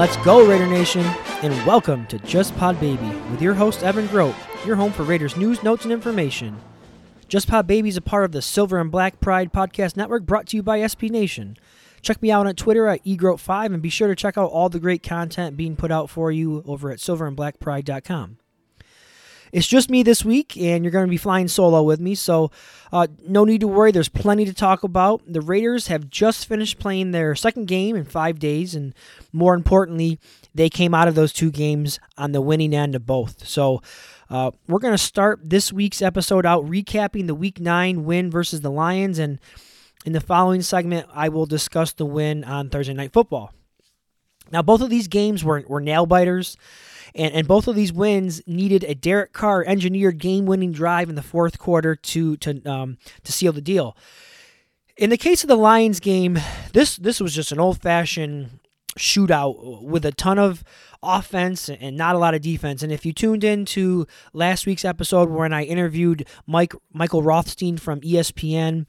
Let's go, Raider Nation, and welcome to Just Pod Baby with your host, Evan Grote, your home for Raiders news, notes, and information. Just Pod Baby is a part of the Silver and Black Pride Podcast Network brought to you by SB Nation. Check me out on Twitter at egrote5 and be sure to check out all the great content being put out for you over at silverandblackpride.com. It's just me this week, and you're going to be flying solo with me, so uh, no need to worry. There's plenty to talk about. The Raiders have just finished playing their second game in five days, and more importantly, they came out of those two games on the winning end of both. So uh, we're going to start this week's episode out recapping the Week 9 win versus the Lions, and in the following segment, I will discuss the win on Thursday Night Football. Now, both of these games were, were nail biters. And, and both of these wins needed a Derek Carr engineered game winning drive in the fourth quarter to to um, to seal the deal. In the case of the Lions game, this this was just an old fashioned shootout with a ton of offense and not a lot of defense. And if you tuned in to last week's episode when I interviewed Mike Michael Rothstein from ESPN,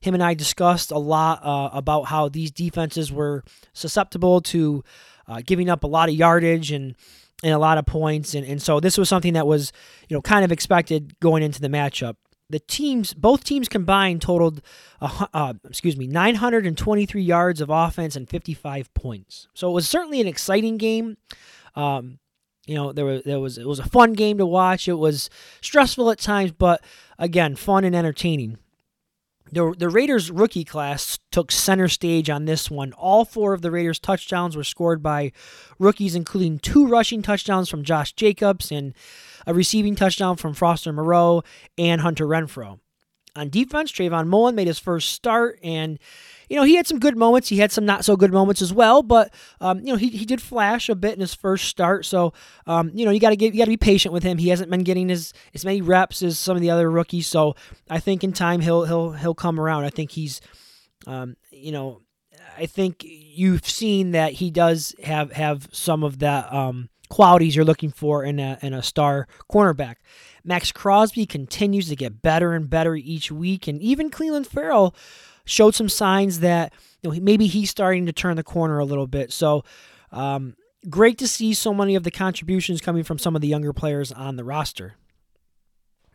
him and I discussed a lot uh, about how these defenses were susceptible to uh, giving up a lot of yardage and and a lot of points. And, and so this was something that was, you know, kind of expected going into the matchup. The teams, both teams combined, totaled, uh, uh, excuse me, 923 yards of offense and 55 points. So it was certainly an exciting game. Um, you know, there was there was it was a fun game to watch. It was stressful at times, but again, fun and entertaining. The, the Raiders rookie class took center stage on this one. All four of the Raiders touchdowns were scored by rookies, including two rushing touchdowns from Josh Jacobs and a receiving touchdown from Foster Moreau and Hunter Renfrow. On defense, Trayvon Mullen made his first start, and you know he had some good moments. He had some not so good moments as well, but um, you know he, he did flash a bit in his first start. So um, you know you got to get you got to be patient with him. He hasn't been getting as as many reps as some of the other rookies. So I think in time he'll he'll he'll come around. I think he's um, you know I think you've seen that he does have have some of that um, qualities you're looking for in a in a star cornerback. Maxx Crosby continues to get better and better each week, and even Clelin Ferrell showed some signs that you know maybe he's starting to turn the corner a little bit. So. Um, great to see so many of the contributions coming from some of the younger players on the roster.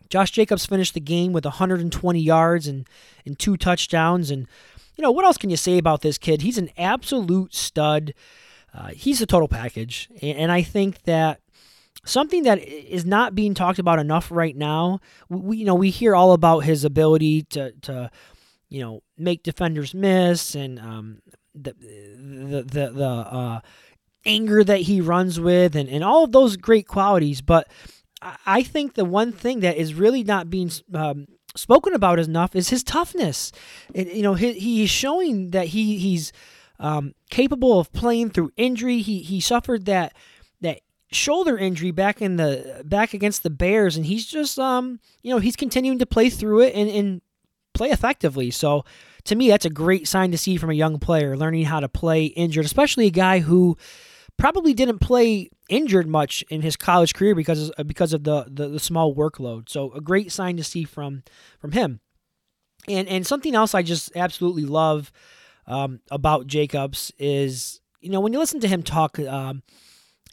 Josh Jacobs finished the game with 120 yards and, and two touchdowns. And, you know, what else can you say about this kid? He's an absolute stud. Uh, he's a total package. And, and I think that something that is not being talked about enough right now. We you know we hear all about his ability to to you know make defenders miss and um, the the the, the uh, anger that he runs with and, and all of those great qualities. But I think the one thing that is really not being um, spoken about enough is his toughness. You know, he, he's showing that he he's um, capable of playing through injury. He he suffered that shoulder injury back in the back against the Bears, and he's just um you know he's continuing to play through it and, and play effectively. So to me, that's a great sign to see from a young player learning how to play injured, especially a guy who probably didn't play injured much in his college career because of, because of the, the, the small workload. So a great sign to see from from him. And and something else I just absolutely love um, about Jacobs is you know when you listen to him talk, um,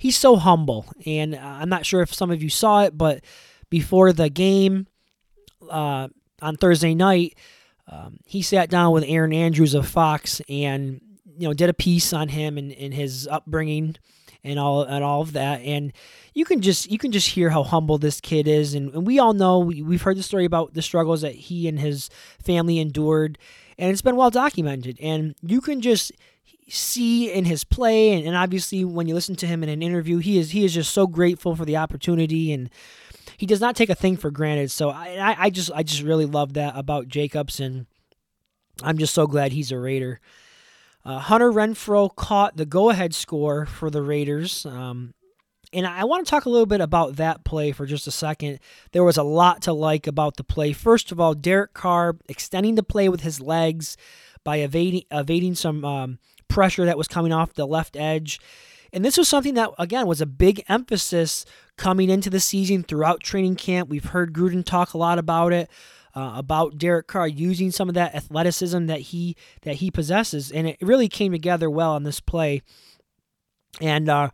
he's so humble. And I'm not sure if some of you saw it, but before the game uh, on Thursday night, um, he sat down with Erin Andrews of Fox and you know did a piece on him and, and his upbringing and all and all of that and you can just you can just hear how humble this kid is and, and we all know we, we've heard the story about the struggles that he and his family endured and it's been well documented. And you can just see in his play, and, and obviously when you listen to him in an interview, he is he is just so grateful for the opportunity, and he does not take a thing for granted. So I, I just I just really love that about Jacobs, and I'm just so glad he's a Raider. Uh, Hunter Renfrow caught the go-ahead score for the Raiders. Um, and I want to talk a little bit about that play for just a second. There was a lot to like about the play. First of all, Derek Carr extending the play with his legs by evading, evading some um, pressure that was coming off the left edge. And this was something that, again, was a big emphasis coming into the season throughout training camp. We've heard Gruden talk a lot about it. Uh, about Derek Carr using some of that athleticism that he that he possesses, and it really came together well on this play. And uh,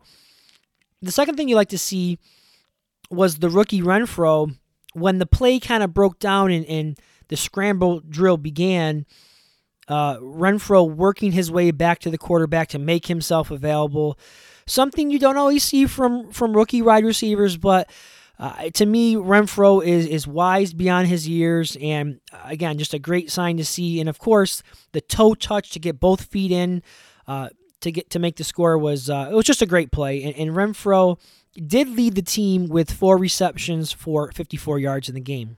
the second thing you like to see was the rookie Renfrow when the play kind of broke down and, and the scramble drill began. Uh, Renfrow working his way back to the quarterback to make himself available. Something you don't always see from from rookie wide receivers, but uh, to me, Renfrow is is wise beyond his years, and uh, again, just a great sign to see. And of course, the toe touch to get both feet in uh, to get to make the score was uh, it was just a great play. And, and Renfrow did lead the team with four receptions for 54 yards in the game.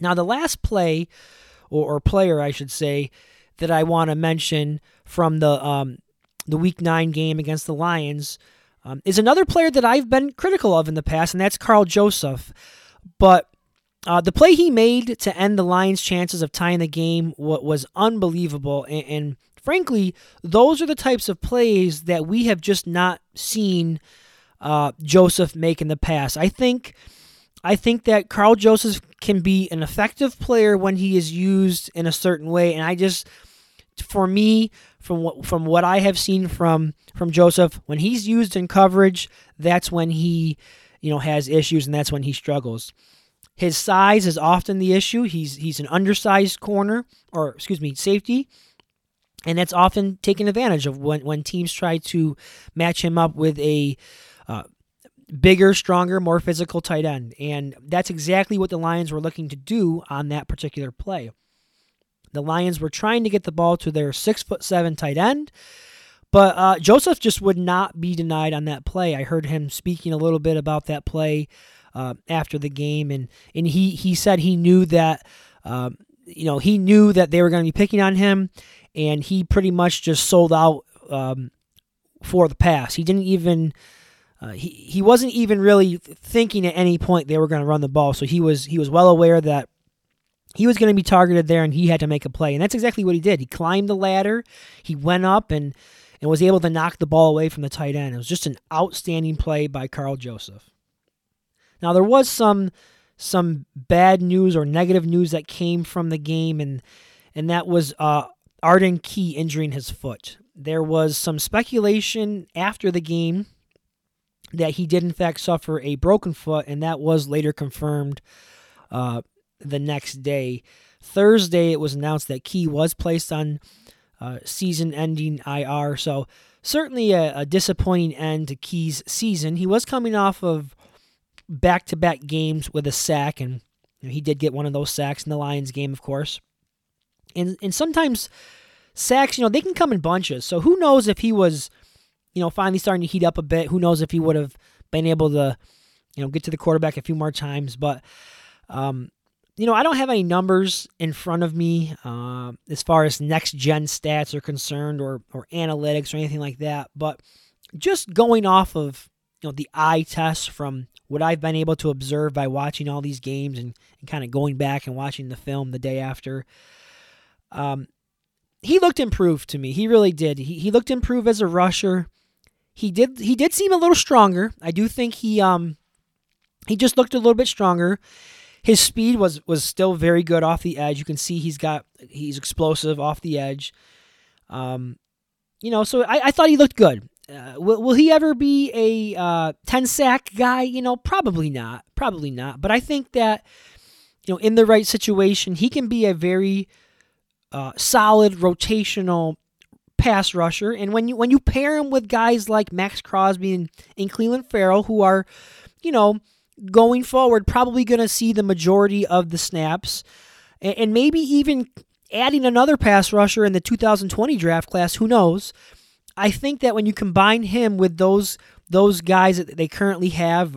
Now, the last play, or, or player, I should say, that I want to mention from the um, the Week Nine game against the Lions um, is another player that I've been critical of in the past, and that's Karl Joseph. But uh, the play he made to end the Lions' chances of tying the game was unbelievable. And, and, frankly, those are the types of plays that we have just not seen uh, Joseph make in the past. I think. I think that Karl Joseph can be an effective player when he is used in a certain way, and I just, for me, from what from what I have seen from from Joseph, when he's used in coverage, that's when he, you know, has issues and that's when he struggles. His size is often the issue. He's he's an undersized corner or excuse me, safety. And that's often taken advantage of when, when teams try to match him up with a uh, bigger, stronger, more physical tight end. And that's exactly what the Lions were looking to do on that particular play. The Lions were trying to get the ball to their six foot seven tight end, but uh, Joseph just would not be denied on that play. I heard him speaking a little bit about that play uh, after the game, and and he he said he knew that. Um, you know, he knew that they were going to be picking on him, and he pretty much just sold out um, for the pass. He didn't even uh, he he wasn't even really thinking at any point they were going to run the ball. So he was he was well aware that he was going to be targeted there and he had to make a play. And that's exactly what he did. He climbed the ladder, he went up and, and was able to knock the ball away from the tight end. It was just an outstanding play by Karl Joseph. Now, there was some some bad news or negative news that came from the game, and and that was uh, Arden Key injuring his foot. There was some speculation after the game that he did in fact suffer a broken foot, and that was later confirmed uh, the next day. Thursday, it was announced that Key was placed on uh, season ending IR. So, certainly a, a, disappointing end to Key's season. He was coming off of back to back games with a sack, and he did get one of those sacks in the Lions game, of course. And, and sometimes sacks, you know, they can come in bunches. So, who knows if he was, you know, finally starting to heat up a bit? Who knows if he would have been able to, you know, get to the quarterback a few more times? But, um, you know, I don't have any numbers in front of me uh, as far as next gen stats are concerned or, or analytics or anything like that. But just going off of you know the eye test from what I've been able to observe by watching all these games and, and kind of going back and watching the film the day after, um, he looked improved to me. He really did. He, he looked improved as a rusher. He did he did seem a little stronger. I do think he um he just looked a little bit stronger. His speed was was still very good off the edge. You can see he's got he's explosive off the edge. Um, you know, so I, I thought he looked good. Uh, will, will he ever be a uh, 10 sack guy? You know, probably not. Probably not. But I think that, you know, in the right situation, he can be a very uh, solid rotational pass rusher. And when you when you pair him with guys like Maxx Crosby and, and Clelin Ferrell, who are, you know, going forward, probably going to see the majority of the snaps, and, and maybe even adding another pass rusher in the 2020 draft class, who knows? I think that when you combine him with those those guys that they currently have,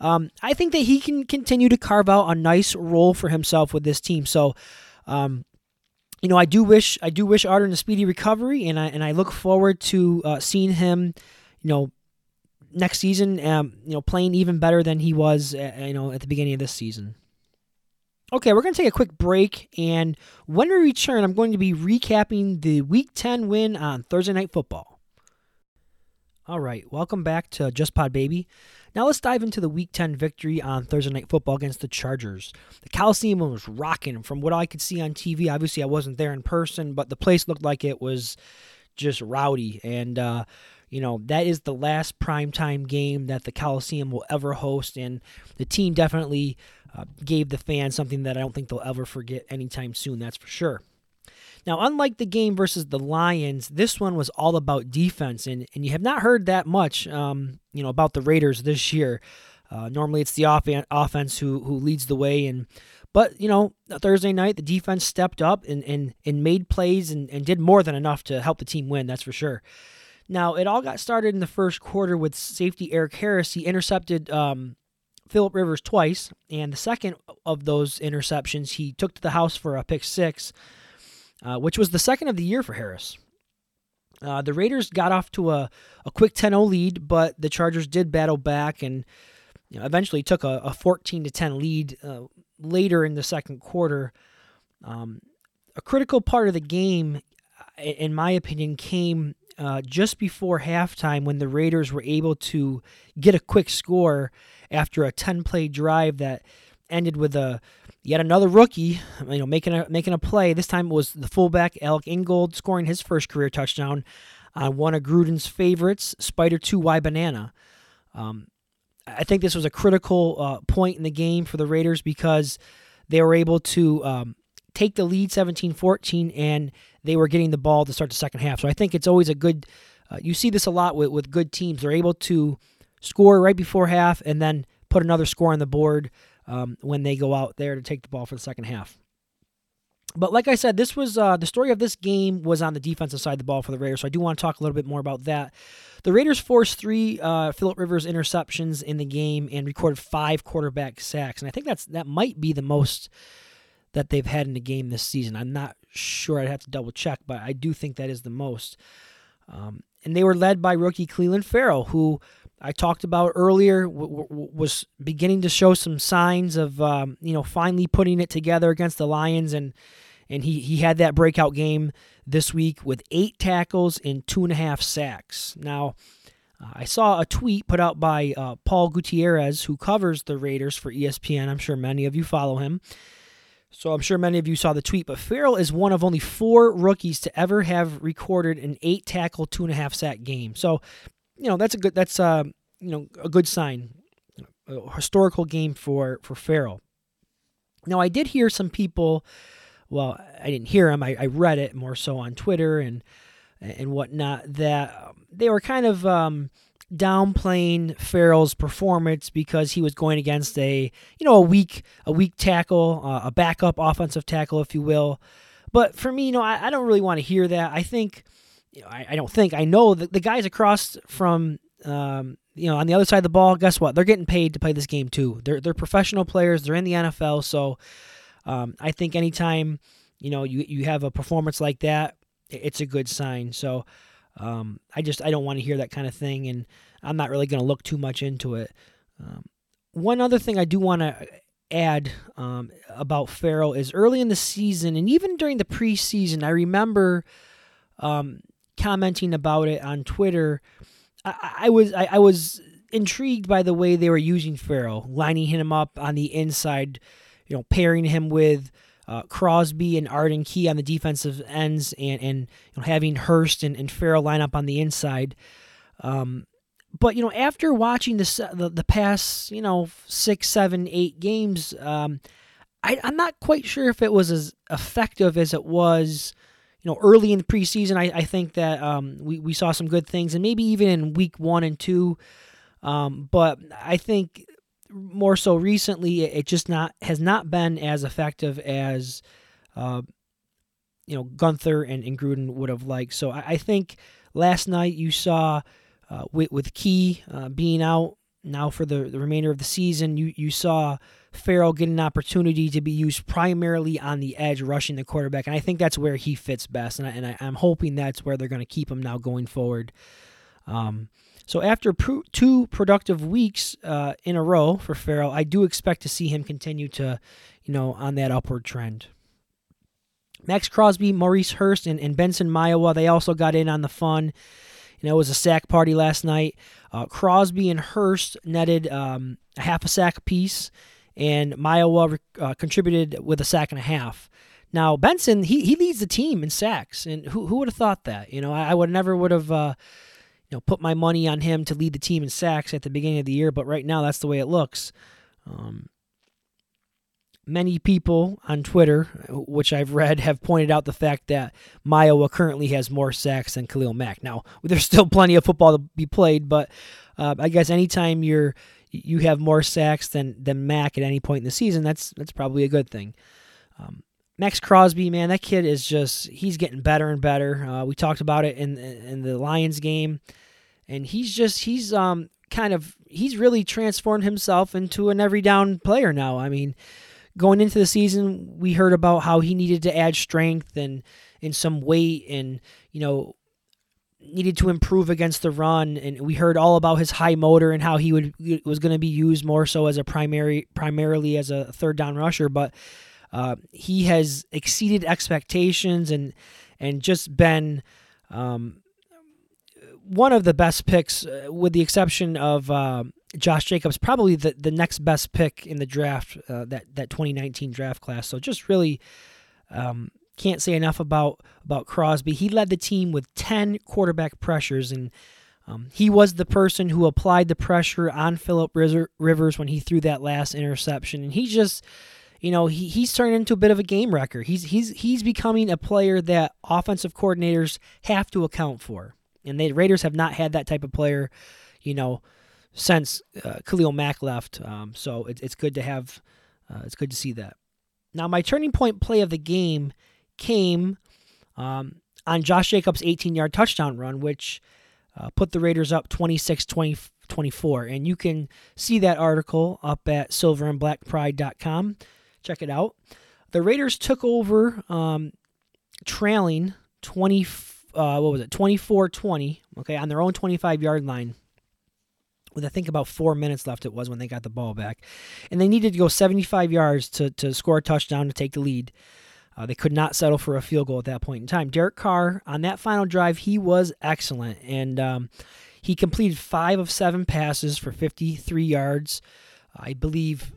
um, I think that he can continue to carve out a nice role for himself with this team. So, um, you know, I do wish I do wish Arden a speedy recovery, and I and I look forward to uh, seeing him, you know, next season, um, you know, playing even better than he was, uh, you know, at the beginning of this season. Okay, we're going to take a quick break, and when we return, I'm going to be recapping the Week 10 win on Thursday Night Football. All right, welcome back to Just Pod Baby. Now let's dive into the Week 10 victory on Thursday Night Football against the Chargers. The Coliseum was rocking from what I could see on TV. Obviously, I wasn't there in person, but the place looked like it was just rowdy. And, uh, you know, that is the last primetime game that the Coliseum will ever host, and the team definitely uh, gave the fans something that I don't think they'll ever forget anytime soon, that's for sure. Now, unlike the game versus the Lions, this one was all about defense, and, and you have not heard that much, um, you know, about the Raiders this year. Uh, normally, it's the off- offense who who leads the way, and but you know, Thursday night the defense stepped up and and, and made plays and, and did more than enough to help the team win. That's for sure. Now, it all got started in the first quarter with safety Erik Harris. He intercepted um, Philip Rivers twice, and the second of those interceptions he took to the house for a pick six, uh, which was the second of the year for Harris. Uh, the Raiders got off to a, a quick 10 0 lead, but the Chargers did battle back and you know, eventually took a, a 14 to 10 lead uh, later in the second quarter. Um, a critical part of the game, in my opinion, came uh, just before halftime when the Raiders were able to get a quick score after a 10 play drive that ended with a yet another rookie, you know, making a making a play. This time it was the fullback Alec Ingold scoring his first career touchdown on one of Gruden's favorites, Spider 2Y Banana. Um, I think this was a critical uh, point in the game for the Raiders because they were able to um, take the lead 17-14 and they were getting the ball to start the second half. So I think it's always a good uh, you see this a lot with, with good teams. They're able to score right before half and then put another score on the board um, when they go out there to take the ball for the second half. But like I said, this was uh, the story of this game was on the defensive side of the ball for the Raiders. So I do want to talk a little bit more about that. The Raiders forced three uh, Philip Rivers interceptions in the game and recorded five quarterback sacks, and I think that's that might be the most that they've had in the game this season. I'm not sure. I'd have to double check, but I do think that is the most. Um, and they were led by rookie Clelin Ferrell, who I talked about earlier w- w- was beginning to show some signs of um, you know finally putting it together against the Lions, and and he he had that breakout game this week with eight tackles and two and a half sacks. Now. Uh, I saw a tweet put out by uh, Paul Gutierrez, who covers the Raiders for ESPN. I'm sure many of you follow him. So I'm sure many of you saw the tweet, but Ferrell is one of only four rookies to ever have recorded an eight tackle, two and a half sack game. So, you know, that's a good that's uh, you know a good sign, a historical game for for Ferrell. Now I did hear some people. Well, I didn't hear them. I, I read it more so on Twitter and and whatnot that they were kind of um, downplaying Ferrell's performance because he was going against a you know a weak a weak tackle, uh, a backup offensive tackle, if you will. But for me, you know, I, I don't really want to hear that. I think, you know, I, I don't think I know the guys across from um, you know on the other side of the ball. Guess what? They're getting paid to play this game too. They're they're professional players. They're in the NFL, so um, I think anytime you know you you have a performance like that, it's a good sign. So. Um, I just I don't want to hear that kind of thing, and I'm not really going to look too much into it. Um, one other thing I do want to add um, about Ferrell is early in the season, and even during the preseason, I remember um, commenting about it on Twitter. I, I was I, I was intrigued by the way they were using Ferrell, lining him up on the inside, you know, pairing him with uh, Crosby and Arden Key on the defensive ends, and and you know, having Hurst and, and Ferrell line up on the inside. Um, but you know, after watching this, the the past you know six, seven, eight games, um, I, I'm not quite sure if it was as effective as it was. You know, early in the preseason, I, I think that um, we, we saw some good things, and maybe even in week one and two. Um, but I think more so recently, it just not has not been as effective as uh, you know Guenther and, and Gruden would have liked. So I, I think last night you saw uh, with with Key uh, being out now for the, the remainder of the season, you you saw Ferrell get an opportunity to be used primarily on the edge, rushing the quarterback, and I think that's where he fits best. And, I, and I, am hoping that's where they're going to keep him now going forward. Um, so after two productive weeks uh, in a row for Ferrell, I do expect to see him continue to, you know, on that upward trend. Maxx Crosby, Maurice Hurst, and, and Benson Mayowa, they also got in on the fun. You know, it was a sack party last night. Uh, Crosby and Hurst netted um, a half a sack piece, and Mayowa uh, contributed with a sack and a half. Now Benson, he, he leads the team in sacks, and who who would have thought that? You know, I, I would never would have uh, you know put my money on him to lead the team in sacks at the beginning of the year, but right now that's the way it looks. Um, many people on Twitter, which I've read, have pointed out the fact that Mayowa currently has more sacks than Khalil Mack. Now, there's still plenty of football to be played, but uh, I guess anytime you're you have more sacks than than Mack at any point in the season, that's that's probably a good thing. Um, Maxx Crosby, man, that kid is just he's getting better and better. Uh, we talked about it in in the Lions game, and he's just he's um kind of he's really transformed himself into an every down player now. I mean, going into the season, we heard about how he needed to add strength and and some weight and you know needed to improve against the run. And we heard all about his high motor and how he would was going to be used more so as a primary primarily as a third down rusher. But uh, he has exceeded expectations and and just been um, one of the best picks uh, with the exception of uh, Josh Jacobs probably the, the next best pick in the draft uh, that that 2019 draft class so just really um, can't say enough about about Crosby. He led the team with 10 quarterback pressures, and um, he was the person who applied the pressure on Philip Rivers when he threw that last interception. And he just, you know, he, he's turned into a bit of a game wrecker. He's he's he's becoming a player that offensive coordinators have to account for, and the Raiders have not had that type of player, you know, since uh, Khalil Mack left. Um, so it, it's good to have, uh, it's good to see that. Now, my turning point play of the game came um, on Josh Jacobs' 18 yard touchdown run, which uh, put the Raiders up 26 24. And you can see that article up at silverandblackpride.com. Check it out. The Raiders took over um, trailing 20, uh, what was it, 24 20, okay, on their own 25 yard line with I think about four minutes left it was when they got the ball back. And they needed to go 75 yards to, to score a touchdown to take the lead. Uh, they could not settle for a field goal at that point in time. Derek Carr, on that final drive, he was excellent. And um, he completed five of seven passes for 53 yards. I believe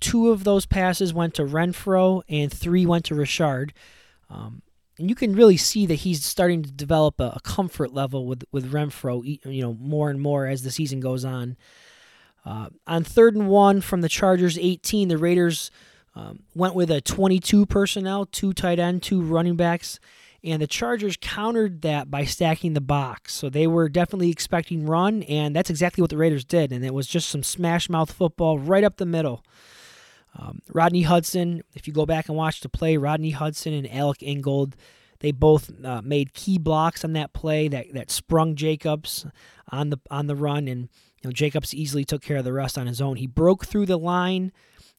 two of those passes went to Renfrow and three went to Richard. Um, and you can really see that he's starting to develop a, a, comfort level with, with Renfrow, you know, more and more as the season goes on. Uh, on third and one from the Chargers 18, the Raiders um, went with a 22 personnel, two tight end, two running backs, and the Chargers countered that by stacking the box. So they were definitely expecting run, and that's exactly what the Raiders did. And it was just some smash mouth football right up the middle. Um, Rodney Hudson, if you go back and watch the play, Rodney Hudson and Alec Ingold, they both uh, made key blocks on that play that, that sprung Jacobs on the on the run, and you know Jacobs easily took care of the rest on his own. He broke through the line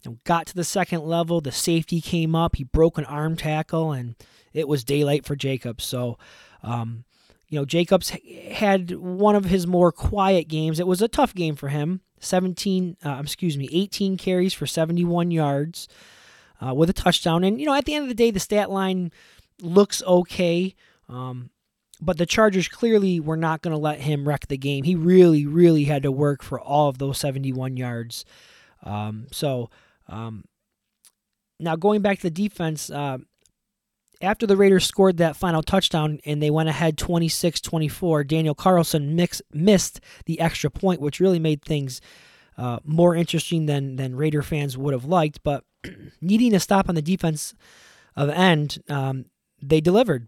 you know, got to the second level. The safety came up. He broke an arm tackle, and it was daylight for Jacobs. So, um, you know, Jacobs had one of his more quiet games. It was a tough game for him. 17, uh, excuse me, 18 carries for 71 yards uh, with a touchdown. And, you know, at the end of the day, the stat line looks okay. Um, but the Chargers clearly were not going to let him wreck the game. He really, really had to work for all of those 71 yards. Um, so, um, now going back to the defense, uh, after the Raiders scored that final touchdown and they went ahead 26-24, Daniel Carlson mix, missed the extra point, which really made things uh, more interesting than than Raider fans would have liked. But needing to stop on the defense of end, um, they delivered.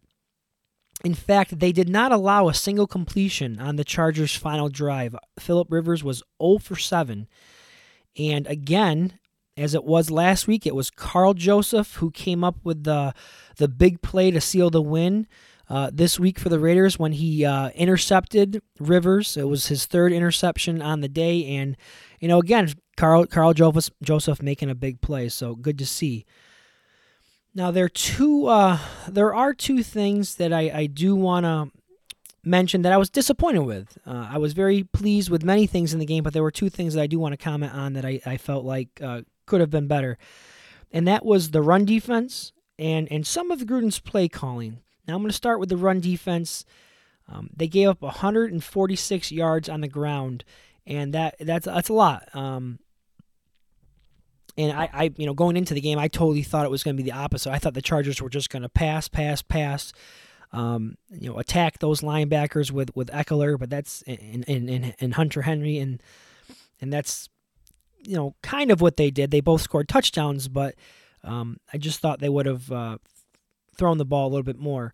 In fact, they did not allow a single completion on the Chargers' final drive. Philip Rivers was 0 for 7. And again, as it was last week. It was Karl Joseph who came up with the the big play to seal the win. Uh, this week for the Raiders when he uh, intercepted Rivers. It was his third interception on the day, and you know again, Carl Karl Joseph, Joseph making a big play. So good to see. Now there are two uh, there are two things that I, I do want to mention that I was disappointed with. Uh, I was very pleased with many things in the game, but there were two things that I do want to comment on that I, I felt like uh, could have been better, and that was the run defense and and some of Gruden's play calling. Now I'm going to start with the run defense. Um, they gave up 146 yards on the ground, and that that's that's a lot. Um, and I, I, you know, going into the game, I totally thought it was going to be the opposite. I thought the Chargers were just going to pass, pass, pass, um, you know, attack those linebackers with with Ekeler, but that's in in in Hunter Henry, and and that's you know kind of what they did. They both scored touchdowns, but um, I just thought they would have uh, throwing the ball a little bit more.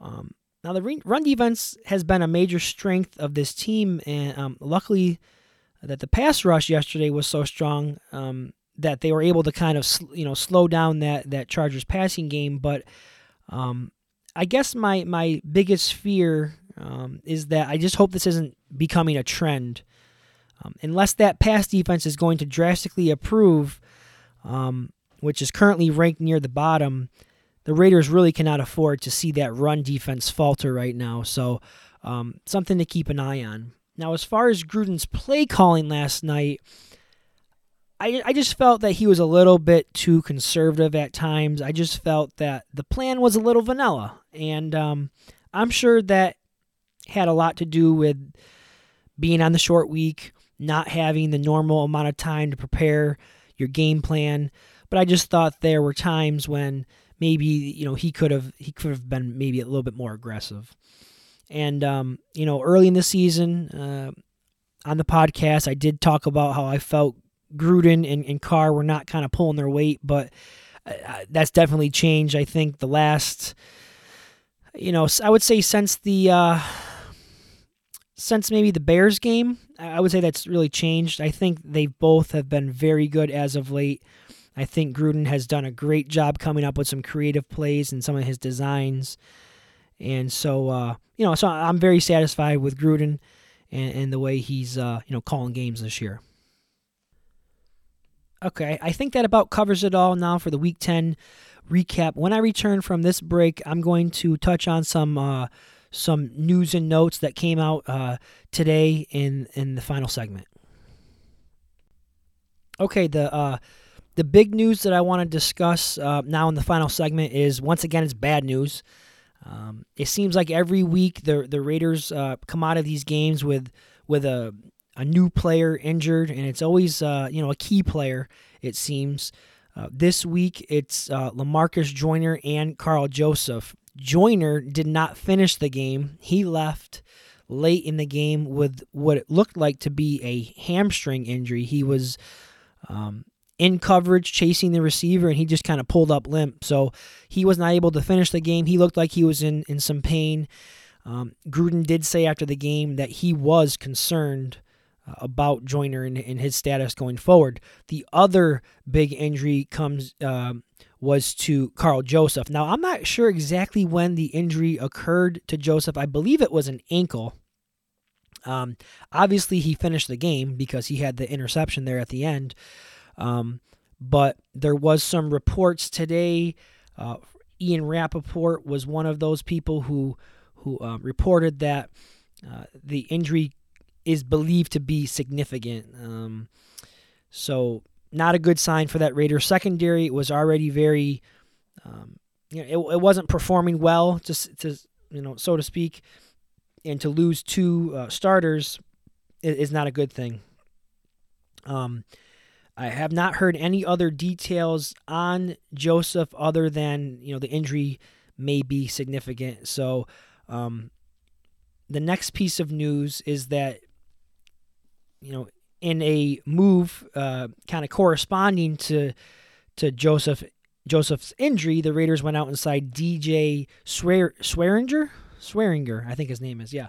Um, now, the run defense has been a major strength of this team, and um, luckily that the pass rush yesterday was so strong um, that they were able to kind of you know slow down that that Chargers passing game. But um, I guess my my biggest fear um, is that I just hope this isn't becoming a trend. Um, unless that pass defense is going to drastically improve, which is currently ranked near the bottom the Raiders really cannot afford to see that run defense falter right now. So, um, something to keep an eye on. Now, as far as Gruden's play calling last night, I, I just felt that he was a little bit too conservative at times. I just felt that the plan was a little vanilla. And um, I'm sure that had a lot to do with being on the short week, not having the normal amount of time to prepare your game plan. But I just thought there were times when maybe you know he could have he could have been maybe a little bit more aggressive. And um, you know, early in the season, uh, on the podcast, I did talk about how I felt Gruden and, and Carr were not kind of pulling their weight, but uh, uh, that's definitely changed. I think the last, you know, I would say since the uh, since maybe the Bears game, I would say that's really changed. I think they both have been very good as of late. I think Gruden has done a great job coming up with some creative plays and some of his designs. And so, uh, you know, so I'm very satisfied with Gruden and, and the way he's, uh, you know, calling games this year. Okay, I think that about covers it all now for the Week 10 recap. When I return from this break, I'm going to touch on some uh, some news and notes that came out uh, today in in the final segment. Okay, the uh, the big news that I want to discuss uh, now in the final segment is once again it's bad news. Um, it seems like every week the the Raiders uh, come out of these games with with a a new player injured, and it's always uh, you know a key player. It seems uh, this week it's uh, Lamarcus Joyner and Karl Joseph. Joyner did not finish the game. He left late in the game with what it looked like to be a hamstring injury. He was um, in coverage chasing the receiver and he just kind of pulled up limp. So he was not able to finish the game. He looked like he was in, in some pain. Um, Gruden did say after the game that he was concerned about Joyner and, and, his status going forward. The other big injury comes uh, was to Karl Joseph. Now I'm not sure exactly when the injury occurred to Joseph. I believe it was an ankle. Um, obviously, he finished the game because he had the interception there at the end. Um, but there was some reports today. Uh, Ian Rapoport was one of those people who who uh, reported that uh, the injury is believed to be significant. Um, so not a good sign for that Raiders secondary. It was already very, um, you know, it, it wasn't performing well, just to you know, so to speak, and to lose two uh, starters is, is, not a good thing. Um, I have not heard any other details on Joseph other than you know the injury may be significant. So um, the next piece of news is that you know in a move uh, kind of corresponding to to Joseph Joseph's injury, the Raiders went out inside DJ Swear Swearinger Swearinger I think his name is yeah.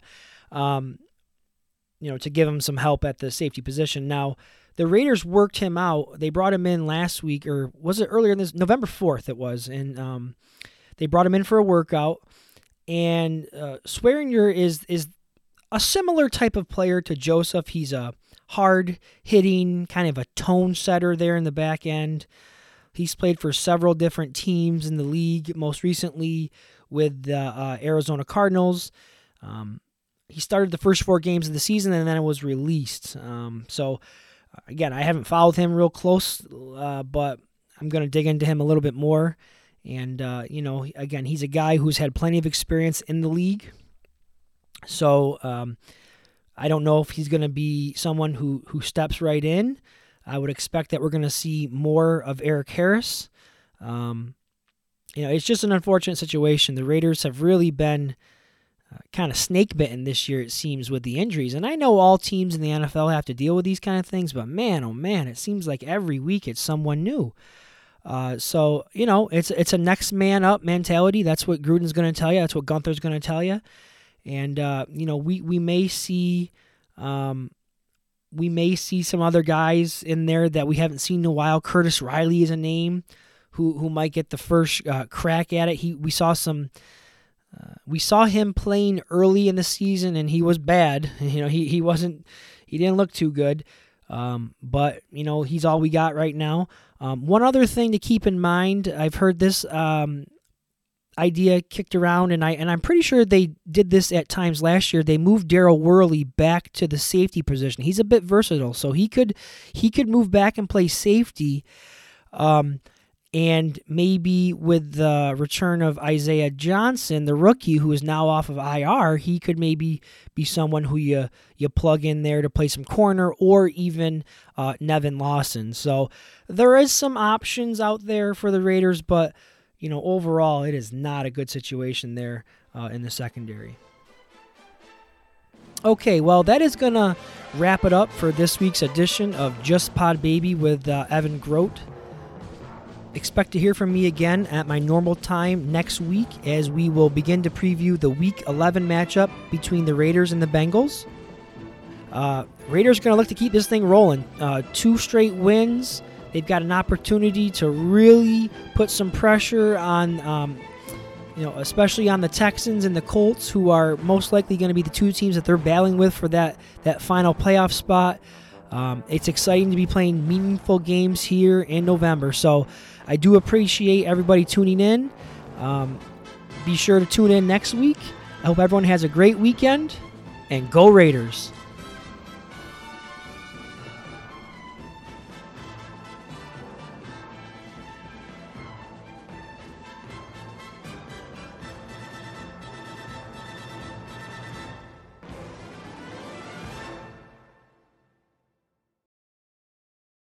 Um, you know to give him some help at the safety position. Now the Raiders worked him out. They brought him in last week, or was it earlier in this November fourth? It was, and um, they brought him in for a workout. And uh, Swearinger is is a similar type of player to Joseph. He's a hard hitting, kind of a tone setter there in the back end. He's played for several different teams in the league, most recently with the uh, Arizona Cardinals. Um, he started the first four games of the season and then it was released. Um, so again, I haven't followed him real close, uh, but I'm going to dig into him a little bit more. And, uh, you know, again, he's a guy who's had plenty of experience in the league. So um, I don't know if he's going to be someone who, who steps right in. I would expect that we're going to see more of Erik Harris. Um, you know, it's just an unfortunate situation. The Raiders have really been uh, kind of snake bitten this year, it seems, with the injuries. And I know all teams in the NFL have to deal with these kind of things, but man, oh man, it seems like every week it's someone new. Uh, so you know, it's it's a next man up mentality. That's what Gruden's going to tell you. That's what Guenther's going to tell you. And uh, you know, we we may see. Um, we may see some other guys in there that we haven't seen in a while. Curtis Riley is a name who who might get the first uh, crack at it. He we saw some uh, we saw him playing early in the season, and he was bad. You know, he, he wasn't, he didn't look too good. Um, but you know, he's all we got right now. Um, one other thing to keep in mind, I've heard this um, idea kicked around, and I and I'm pretty sure they did this at times last year. They moved Daryl Worley back to the safety position. He's a bit versatile, so he could he could move back and play safety. Um, and maybe with the return of Isaiah Johnson, the rookie who is now off of IR, he could maybe be someone who you you plug in there to play some corner, or even uh, Nevin Lawson. So there is some options out there for the Raiders, but you know overall it is not a good situation there uh, in the secondary. Okay, well that is gonna wrap it up for this week's edition of Just Pod Baby with uh, Evan Grote. Expect to hear from me again at my normal time next week as we will begin to preview the Week 11 matchup between the Raiders and the Bengals. Uh, Raiders are going to look to keep this thing rolling. Uh, two straight wins. They've got an opportunity to really put some pressure on, um, you know, especially on the Texans and the Colts, who are most likely going to be the two teams that they're battling with for that that final playoff spot. Um, it's exciting to be playing meaningful games here in November. So I do appreciate everybody tuning in. Um, be sure to tune in next week. I hope everyone has a great weekend and go Raiders.